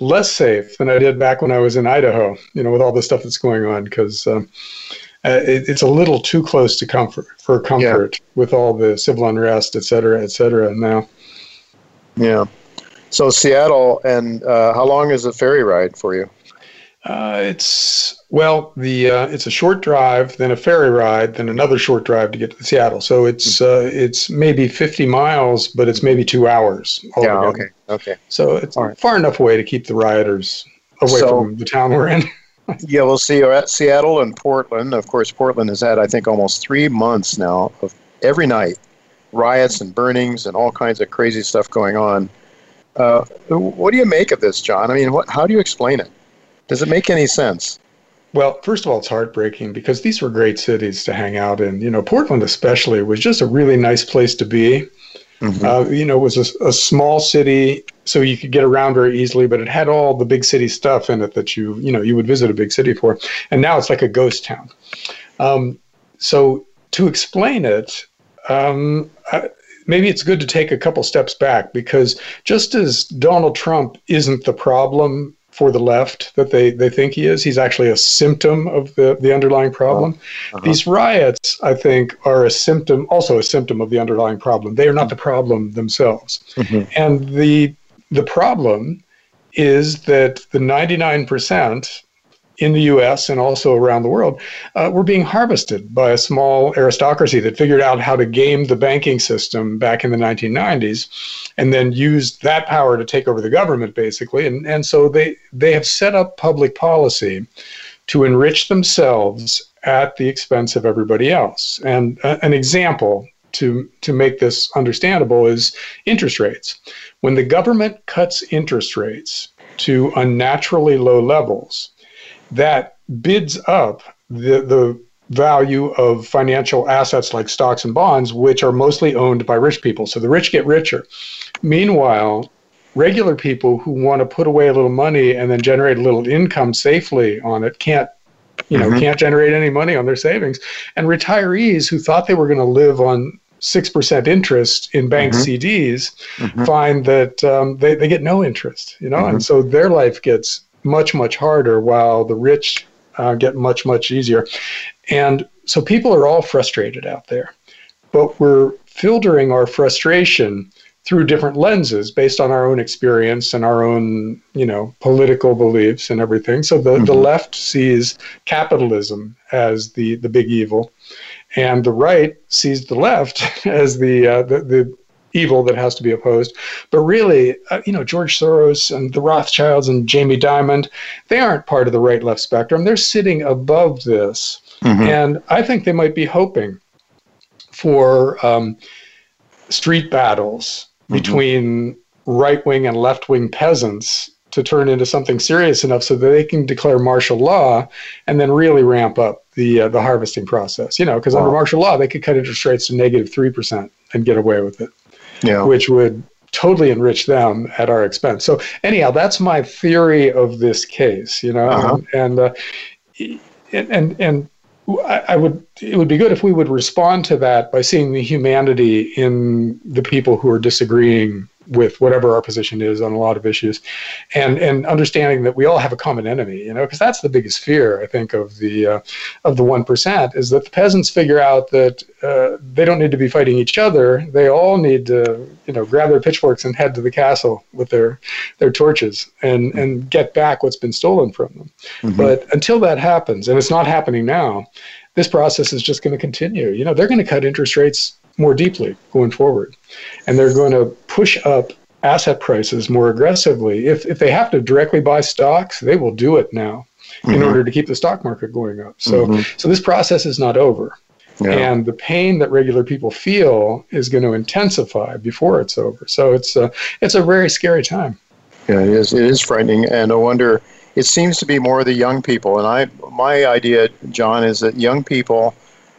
less safe than I did back when I was in Idaho. You know, with all the stuff that's going on, because um, uh, it, it's a little too close to comfort for comfort yeah. with all the civil unrest, et cetera, et cetera. Now, yeah. So Seattle, and uh, how long is the ferry ride for you? Uh, it's well, the uh, it's a short drive, then a ferry ride, then another short drive to get to Seattle. So it's hmm. uh, it's maybe 50 miles, but it's maybe two hours. Altogether. Yeah. Okay. Okay. So it's right. far enough away to keep the rioters away so, from the town we're in. yeah, we'll see. You're at Seattle and Portland. Of course, Portland has had I think almost three months now of every night riots and burnings and all kinds of crazy stuff going on. Uh, what do you make of this, John? I mean, what, how do you explain it? Does it make any sense? Well, first of all, it's heartbreaking because these were great cities to hang out in. You know, Portland especially was just a really nice place to be. Mm-hmm. Uh, you know, it was a, a, small city, so you could get around very easily, but it had all the big city stuff in it that you, you know, you would visit a big city for. And now it's like a ghost town. Um, so to explain it, um, maybe it's good to take a couple steps back because just as Donald Trump isn't the problem for the left that they, they think he is. He's actually a symptom of the, the underlying problem. Uh-huh. These riots, I think, are a symptom, also a symptom of the underlying problem. They are not the problem themselves. Mm-hmm. And the the problem is that the 99% in the US and also around the world uh, were being harvested by a small aristocracy that figured out how to game the banking system back in the 1990s and then used that power to take over the government basically. And, and so they, they have set up public policy to enrich themselves at the expense of everybody else. And uh, an example to, to make this understandable is interest rates. When the government cuts interest rates to unnaturally low levels that bids up the, the value of financial assets like stocks and bonds, which are mostly owned by rich people. So the rich get richer. Meanwhile, regular people who want to put away a little money and then generate a little income safely on it can't you know mm-hmm. can't generate any money on their savings and retirees who thought they were going to live on 6% interest in bank mm-hmm. CDs mm-hmm. find that um, they, they get no interest, you know, and mm-hmm. so their life gets much, much harder, while the rich uh, get much, much easier. And so people are all frustrated out there, but we're filtering our frustration through different lenses based on our own experience and our own, you know, political beliefs and everything. So the, mm-hmm. the left sees capitalism as the, the big evil, and the right sees the left as the, uh, the, the evil that has to be opposed. But really, uh, you know, George Soros and the Rothschilds and Jamie Dimon, they aren't part of the right left spectrum. They're sitting above this. Mm-hmm. And I think they might be hoping for um, street battles mm-hmm. between right wing and left wing peasants to turn into something serious enough so that they can declare martial law and then really ramp up the uh, the harvesting process. You know, because wow. under martial law they could cut interest rates to negative three percent and get away with it yeah. which would totally enrich them at our expense. So anyhow, that's my theory of this case, you know, uh-huh. and, uh, and, and, I would it would be good if we would respond to that by seeing the humanity in the people who are disagreeing with whatever our position is on a lot of issues, and and understanding that we all have a common enemy, you know, because that's the biggest fear I think of the uh, of the one percent is that the peasants figure out that uh, they don't need to be fighting each other; they all need to you know grab their pitchforks and head to the castle with their their torches and and get back what's been stolen from them. Mm-hmm. But until that happens, and it's not happening now, this process is just going to continue. You know, they're going to cut interest rates more deeply going forward. And they're going to push up asset prices more aggressively. If, if they have to directly buy stocks, they will do it now mm-hmm. in order to keep the stock market going up. So, mm-hmm. so this process is not over. Yeah. And the pain that regular people feel is going to intensify before it's over. So it's a, it's a very scary time. Yeah, it is. It is frightening, and no wonder it seems to be more the young people. And I, my idea, John, is that young people,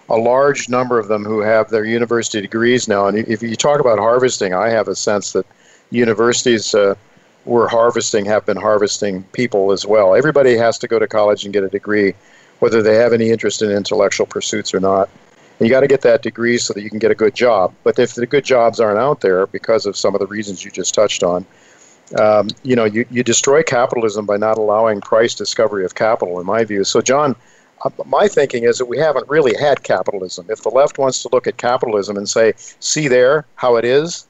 a large number of them who have their university degrees now, and if you talk about harvesting, I have a sense that universities uh, were harvesting, have been harvesting people as well. Everybody has to go to college and get a degree, whether they have any interest in intellectual pursuits or not. And you got to get that degree so that you can get a good job. But if the good jobs aren't out there because of some of the reasons you just touched on, um, you know, you, you destroy capitalism by not allowing price discovery of capital, in my view. So, John, my thinking is that we haven't really had capitalism. If the left wants to look at capitalism and say, see there how it is,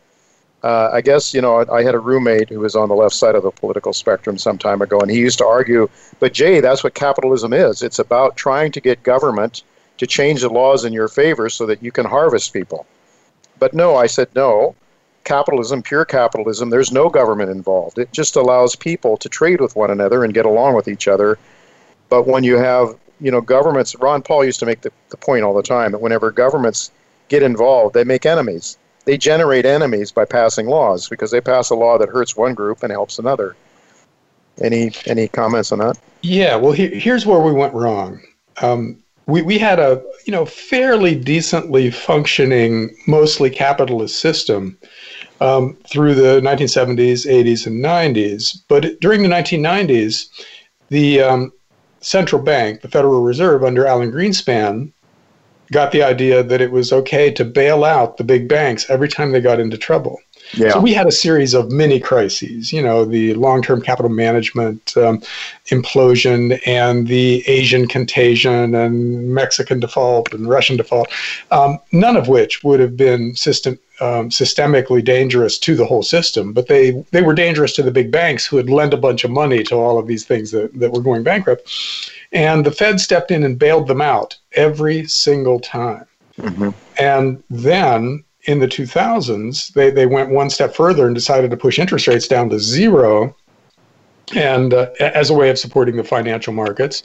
uh, I guess, you know, I had a roommate who was on the left side of the political spectrum some time ago, and he used to argue, but Jay, that's what capitalism is. It's about trying to get government to change the laws in your favor so that you can harvest people. But no, I said no. Capitalism, pure capitalism, there's no government involved. It just allows people to trade with one another and get along with each other. But when you have, you know, governments, Ron Paul used to make the, the point all the time that whenever governments get involved, they make enemies. They generate enemies by passing laws because they pass a law that hurts one group and helps another. Any any comments on that? Yeah, well, he, here's where we went wrong. Um, we, we had a you know fairly decently functioning, mostly capitalist system um, through the 1970s, 80s, and 90s. But during the 1990s, the um, central bank, the Federal Reserve under Alan Greenspan, got the idea that it was okay to bail out the big banks every time they got into trouble. Yeah. So we had a series of mini crises, you know, the long term capital management um, implosion and the Asian contagion and Mexican default and Russian default, um, none of which would have been system, um, systemically dangerous to the whole system, but they, they were dangerous to the big banks who had lent a bunch of money to all of these things that, that were going bankrupt. And the Fed stepped in and bailed them out every single time. Mm-hmm. And then in the 2000s, they, they went one step further and decided to push interest rates down to zero and uh, as a way of supporting the financial markets.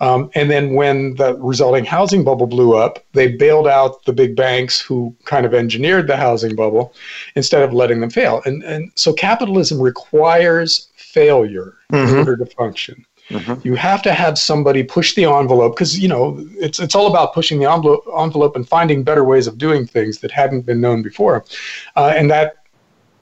Um, and then when the resulting housing bubble blew up, they bailed out the big banks who kind of engineered the housing bubble instead of letting them fail. And, and so capitalism requires failure mm-hmm. in order to function. Mm-hmm. You have to have somebody push the envelope because you know it's it's all about pushing the envelope, envelope and finding better ways of doing things that hadn't been known before, uh, and that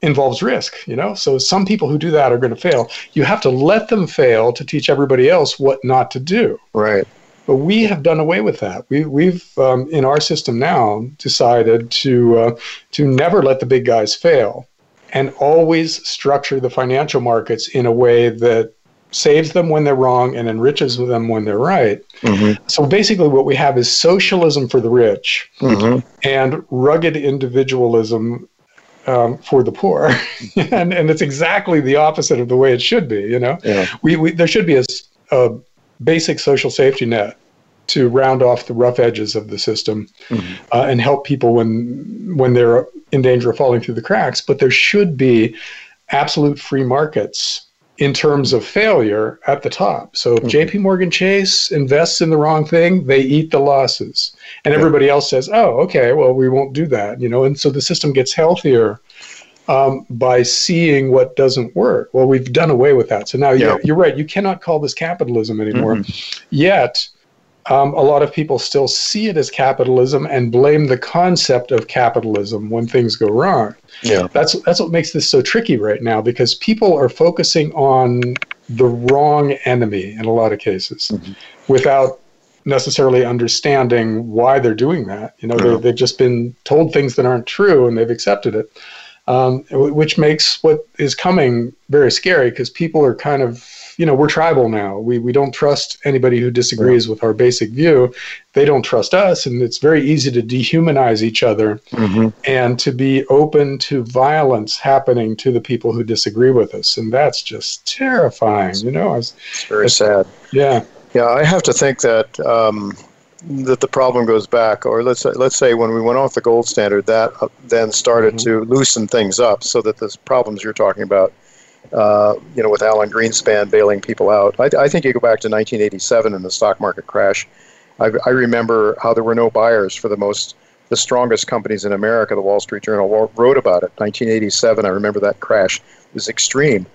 involves risk. You know, so some people who do that are going to fail. You have to let them fail to teach everybody else what not to do. Right. But we have done away with that. We, we've um, in our system now decided to uh, to never let the big guys fail, and always structure the financial markets in a way that saves them when they're wrong and enriches them when they're right. Mm-hmm. So basically, what we have is socialism for the rich mm-hmm. and rugged individualism um, for the poor, and and it's exactly the opposite of the way it should be. You know, yeah. we, we there should be a, a basic social safety net to round off the rough edges of the system mm-hmm. uh, and help people when when they're in danger of falling through the cracks. But there should be absolute free markets in terms of failure at the top. So if mm-hmm. JP Morgan Chase invests in the wrong thing, they eat the losses. And everybody else says, "Oh, okay, well we won't do that." You know, and so the system gets healthier um, by seeing what doesn't work. Well, we've done away with that. So now yeah. you're, you're, right. You cannot call this capitalism anymore. Mm-hmm. Yet um, a lot of people still see it as capitalism and blame the concept of capitalism when things go wrong. Yeah. That's that's what makes this so tricky right now because people are focusing on the wrong enemy in a lot of cases mm-hmm. without necessarily understanding why they're doing that. You know, yeah. they've just been told things that aren't true and they've accepted it, um, which makes what is coming very scary because people are kind of you know, we're tribal now. We, we don't trust anybody who disagrees yeah. with our basic view. They don't trust us. And it's very easy to dehumanize each other mm-hmm. and to be open to violence happening to the people who disagree with us. And that's just terrifying, you know. It's, it's very sad. Yeah. Yeah, I have to think that um, that the problem goes back, or let's let's say when we went off the gold standard, that uh, then started mm-hmm. to loosen things up, so that the problems you're talking about, uh, you know, with Alan Greenspan bailing people out. I, I, think you go back to 1987 and the stock market crash. I, I, remember how there were no buyers for the most, the strongest companies in America. The Wall Street Journal wrote about it. 1987. I remember that crash it was extreme,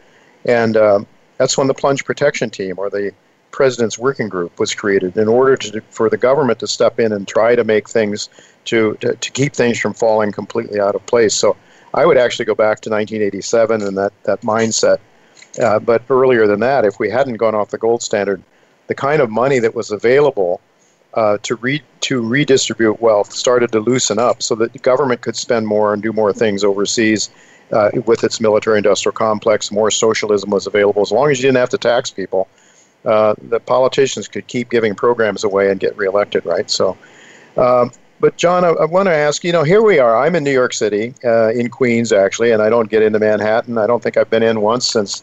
and um, that's when the plunge protection team or the president's working group was created in order to, for the government to step in and try to make things to, to, to keep things from falling completely out of place. So I would actually go back to 1987 and that, that mindset. Uh, but earlier than that, if we hadn't gone off the gold standard, the kind of money that was available uh, to re- to redistribute wealth started to loosen up, so that the government could spend more and do more things overseas uh, with its military-industrial complex. More socialism was available as long as you didn't have to tax people uh, the politicians could keep giving programs away and get reelected, right? So, um, but John, I, I want to ask you know, here we are. I'm in New York City, uh, in Queens, actually, and I don't get into Manhattan. I don't think I've been in once since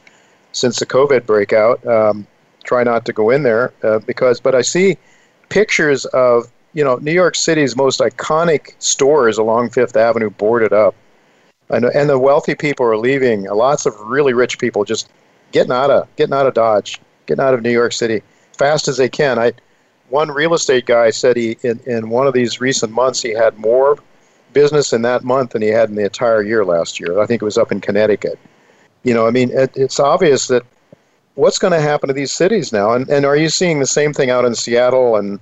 since the COVID breakout. Um, try not to go in there uh, because, but I see pictures of you know New York City's most iconic stores along Fifth Avenue boarded up, and and the wealthy people are leaving. Lots of really rich people just getting out of getting out of Dodge getting out of New York City fast as they can. I one real estate guy said he in, in one of these recent months he had more business in that month than he had in the entire year last year. I think it was up in Connecticut. You know, I mean, it, it's obvious that what's going to happen to these cities now, and and are you seeing the same thing out in Seattle and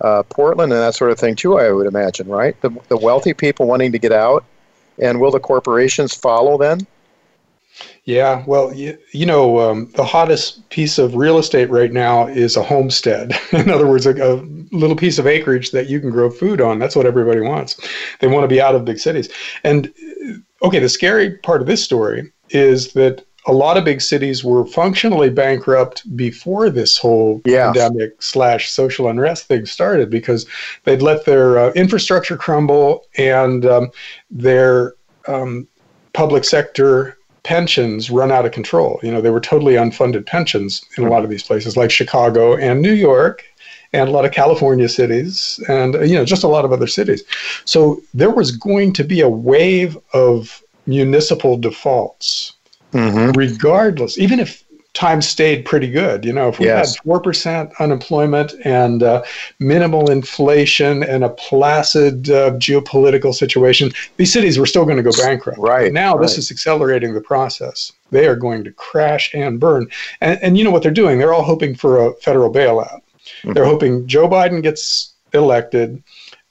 uh, Portland and that sort of thing too? I would imagine, right? The the wealthy people wanting to get out, and will the corporations follow then? Yeah, well, you, you know, um, the hottest piece of real estate right now is a homestead. In other words, a, a, little piece of acreage that you can grow food on. That's what everybody wants. They want to be out of big cities. And uh, okay, the scary part of this story is that a lot of big cities were functionally bankrupt before this whole yeah. pandemic slash social unrest thing started because they'd let their uh, infrastructure crumble and um, their um, public sector pensions run out of control. You know, they were totally unfunded pensions in a lot of these places, like Chicago and New York, and a lot of California cities, and you know, just a lot of other cities. So there was going to be a wave of municipal defaults, mm-hmm. regardless, even if times stayed pretty good. You know, if we yes. had 4% unemployment and uh, minimal inflation and a placid uh, geopolitical situation, these cities were still going to go bankrupt. Right. now, right. this is accelerating the process. They are going to crash and burn. And, and you know what they're doing? They're all hoping for a federal bailout. Mm-hmm. They're hoping Joe Biden gets elected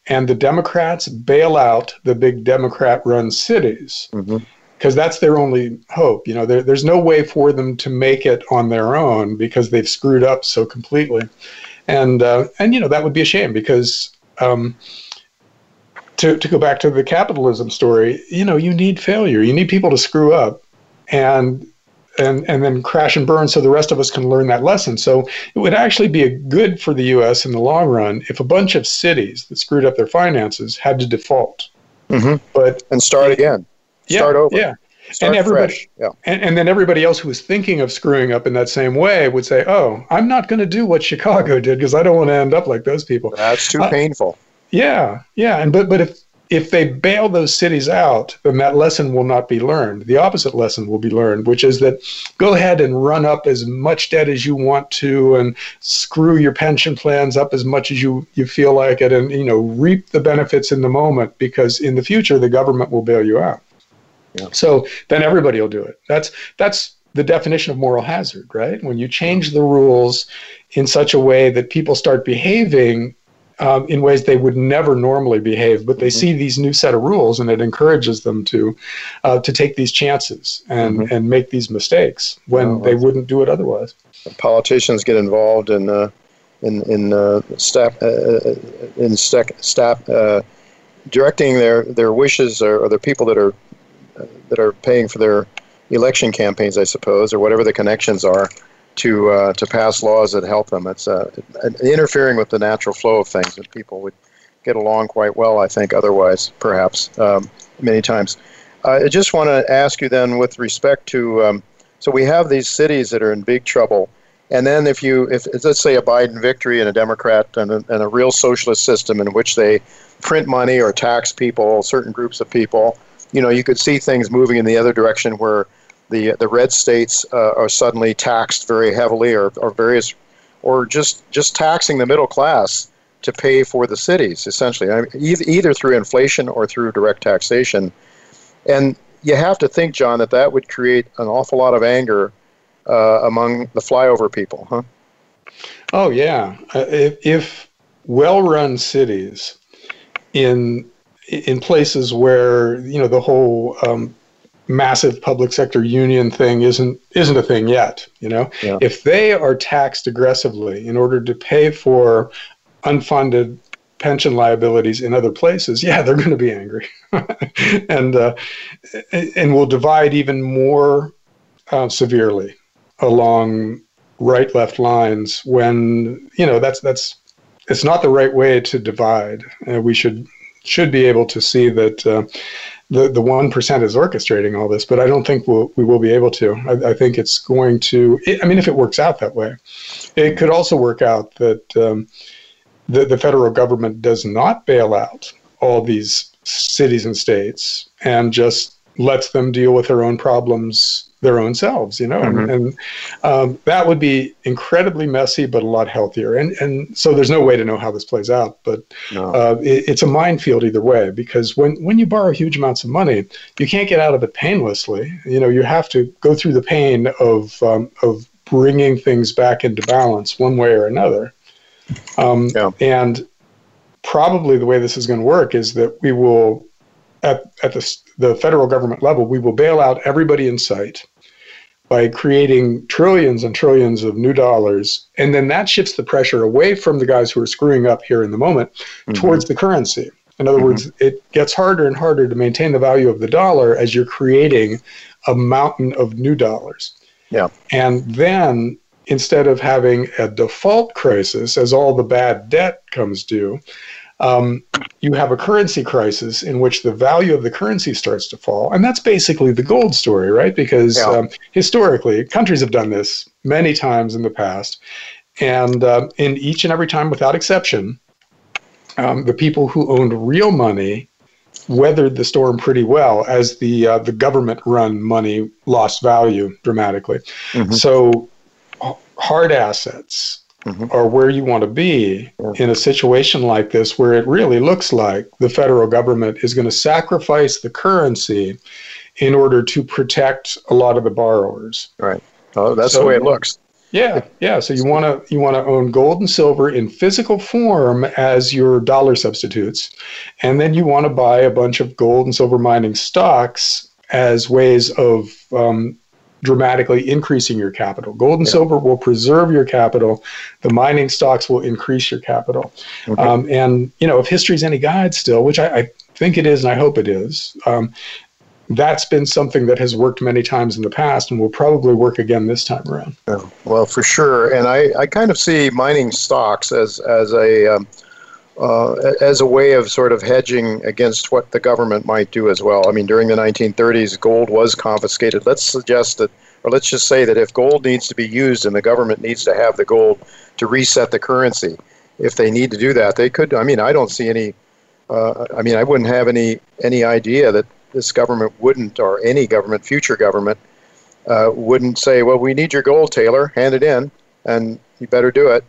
and the Democrats bail out the big Democrat run cities. Mm-hmm because that's their only hope. You know, there, there's no way for them to make it on their own because they've screwed up so completely, and uh, and you know that would be a shame because. Um, to, to go back to the capitalism story, you know, you need failure. You need people to screw up and and and then crash and burn so the rest of us can learn that lesson. So it would actually be a good for the US in the long run if a bunch of cities that screwed up their finances had to default. Mm-hmm. But and start again start yeah, over. Yeah. Start and everybody, yeah. And, and, then everybody else who was thinking of screwing up in that same way would say, "Oh, I'm not going to do what Chicago did because I don't want to end up like those people." That's too uh, painful. Yeah, yeah, and but but if if they bail those cities out, then that lesson will not be learned. The opposite lesson will be learned, which is that go ahead and run up as much debt as you want to, and screw your pension plans up as much as you you feel like it, and you know reap the benefits in the moment because in the future the government will bail you out. Yeah. So then everybody will do it. That's that's the definition of moral hazard, right? When you change the rules in such a way that people start behaving um, in ways they would never normally behave, but they mm-hmm. see these new set of rules and it encourages them to uh, to take these chances and mm-hmm. and make these mistakes when oh, they wouldn't do it otherwise. Politicians get involved in uh, in in uh, staff uh, uh, in staff uh, directing their their wishes or, or the people that are that are paying for their election campaigns, I suppose, or whatever the connections are, to uh, to pass laws that help them. It's uh, interfering with the natural flow of things that people would get along quite well, I think, otherwise, perhaps, um, many times. I just want to ask you then, with respect to, um, so we have these cities that are in big trouble, And then if you, if let's say a Biden victory and a Democrat and a, and a real socialist system in which they print money or tax people, certain groups of people, you know, you could see things moving in the other direction where the the red states uh, are suddenly taxed very heavily, or, or various, or just just taxing the middle class to pay for the cities, essentially, I mean, either, either through inflation or through direct taxation. And you have to think, John, that that would create an awful lot of anger uh, among the flyover people, huh? Oh yeah, uh, if, if well-run cities in in places where you know the whole um, massive public sector union thing isn't isn't a thing yet. You know, yeah. if they are taxed aggressively in order to pay for unfunded pension liabilities in other places, yeah, they're going to be angry, and uh, and will divide even more uh, severely along right left lines when you know that's that's it's not the right way to divide. Uh, we should should be able to see that uh, the the one percent is orchestrating all this, but I don't think we'll, we will be able to. I, I think it's going to. I mean, if it works out that way, it could also work out that. Um, the, the federal government does not bail out all these cities and states and just lets them deal with their own problems their own selves, you know, mm-hmm. and, and um, that would be incredibly messy, but a lot healthier. And and so there's no way to know how this plays out, but no. uh, it, it's a minefield either way because when when you borrow huge amounts of money, you can't get out of it painlessly. You know, you have to go through the pain of um, of bringing things back into balance one way or another. Um, yeah. And probably the way this is going to work is that we will, at, at the, the federal government level, we will bail out everybody in sight by creating trillions and trillions of new dollars. And then that shifts the pressure away from the guys who are screwing up here in the moment mm-hmm. towards the currency. In other mm-hmm. words, it gets harder and harder to maintain the value of the dollar as you're creating a mountain of new dollars. Yeah. And then instead of having a default crisis as all the bad debt comes due, um, you have a currency crisis in which the value of the currency starts to fall. And that's basically the gold story, right? Because yeah. um, historically, countries have done this many times in the past. And uh, in each and every time, without exception, um, the people who owned real money weathered the storm pretty well as the uh, the government run money lost value dramatically. Mm-hmm. So hard assets mm-hmm. are where you want to be in a situation like this where it really looks like the federal government is going to sacrifice the currency in order to protect a lot of the borrowers. Right. Oh, that's so, the way it looks. Yeah, yeah. So you want to you want to own gold and silver in physical form as your dollar substitutes, and then you want to buy a bunch of gold and silver mining stocks as ways of um, dramatically increasing your capital. Gold and yeah. silver will preserve your capital. The mining stocks will increase your capital. Okay. Um, and you know, if history's any guide, still, which I, I, think it is, and I hope it is. Um, that's been something that has worked many times in the past and will probably work again this time around. Yeah, well, for sure. And I, I kind of see mining stocks as, as a um, uh, as a way of sort of hedging against what the government might do as well. I mean, during the 1930s, gold was confiscated. Let's suggest that, or let's just say that if gold needs to be used and the government needs to have the gold to reset the currency, if they need to do that, they could. I mean, I don't see any. Uh, I mean, I wouldn't have any any idea that this government wouldn't, or any government, future government, uh, wouldn't say, "Well, we need your gold, Taylor. Hand it in, and you better do it."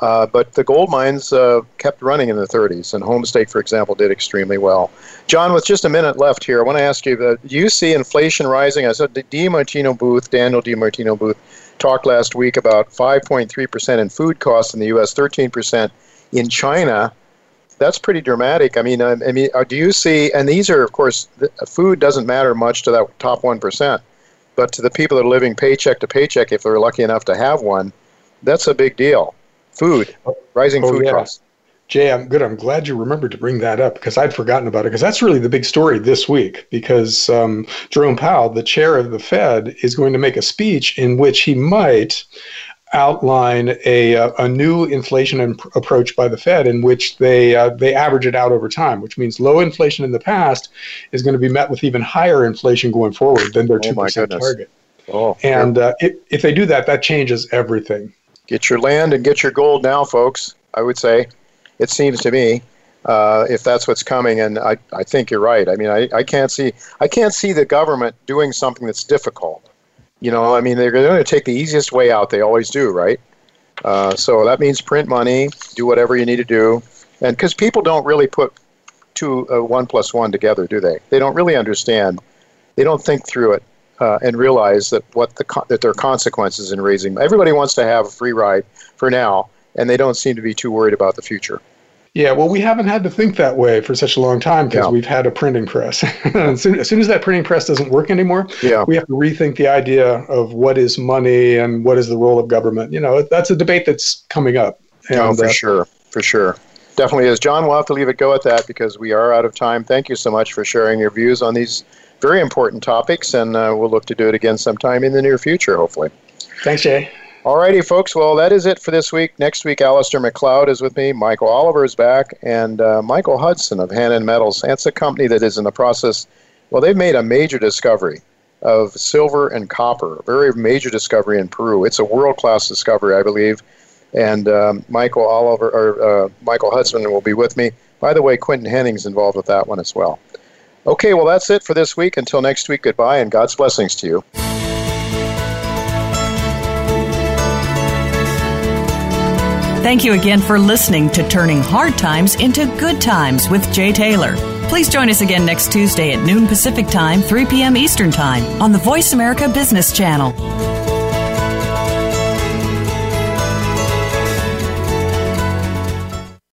Uh, but the gold mines uh, kept running in the 30s, and Homestake, for example, did extremely well. John, with just a minute left here, I want to ask you: uh, Do you see inflation rising? I said the DiMartino Booth, Danielle DiMartino Booth, talked last week about 5.3% in food costs in the U.S., 13% in China. That's pretty dramatic. I mean, I, I mean, uh, do you see? And these are, of course, the, food doesn't matter much to that top one percent, but to the people that are living paycheck to paycheck, if they're lucky enough to have one, that's a big deal. Food, rising oh, food yeah. costs. Jay, I'm good. I'm glad you remembered to bring that up because I'd forgotten about it. Because that's really the big story this week. Because um, Jerome Powell, the chair of the Fed, is going to make a speech in which he might outline a, uh, a new inflation imp- approach by the Fed in which they uh, they average it out over time, which means low inflation in the past is going to be met with even higher inflation going forward than their oh two oh percent target. Oh, and uh, if, if they do that, that changes everything. Get your land and get your gold now, folks. I would say, it seems to me, uh, if that's what's coming, and I, I think you're right. I mean, I, I can't see I can't see the government doing something that's difficult. You know, I mean, they're going to take the easiest way out. They always do, right? Uh, so that means print money, do whatever you need to do, and because people don't really put two uh, one plus one together, do they? They don't really understand. They don't think through it uh, and realize that what the that there are consequences in raising. Everybody wants to have a free ride for now, and they don't seem to be too worried about the future. Yeah, well, we haven't had to think that way for such a long time because yeah. we've had a printing press. as, soon, as, soon, as that printing press doesn't work anymore, yeah. we have to rethink the idea of what is money and what is the role of government. You know, that's a debate that's coming up. And, no, for uh, sure, for sure. Definitely is. John, we'll have to leave it go at that because we are out of time. Thank you so much for sharing your views on these very important topics, and uh, we'll look to do it again sometime in the near future, hopefully. Thanks, Jay. All righty, folks. Well, that is it for this week. Next week, Alasdair Macleod is with me. Michael Oliver is back, and uh, Michael Hudson of Hannan Metals. That's a company that is in the process. Well, they've made a major discovery of silver and copper, a very major discovery in Peru. It's a world-class discovery, I believe. And um, Michael Oliver or uh, Michael Hudson will be with me. By the way, Quinton Hennigh's involved with that one as well. Okay, well, that's it for this week. Until next week, goodbye, and God's blessings to you. Thank you again for listening to Turning Hard Times into Good Times with Jay Taylor. Please join us again next Tuesday at noon Pacific Time, 3 p.m. Eastern Time on the Voice America Business Channel.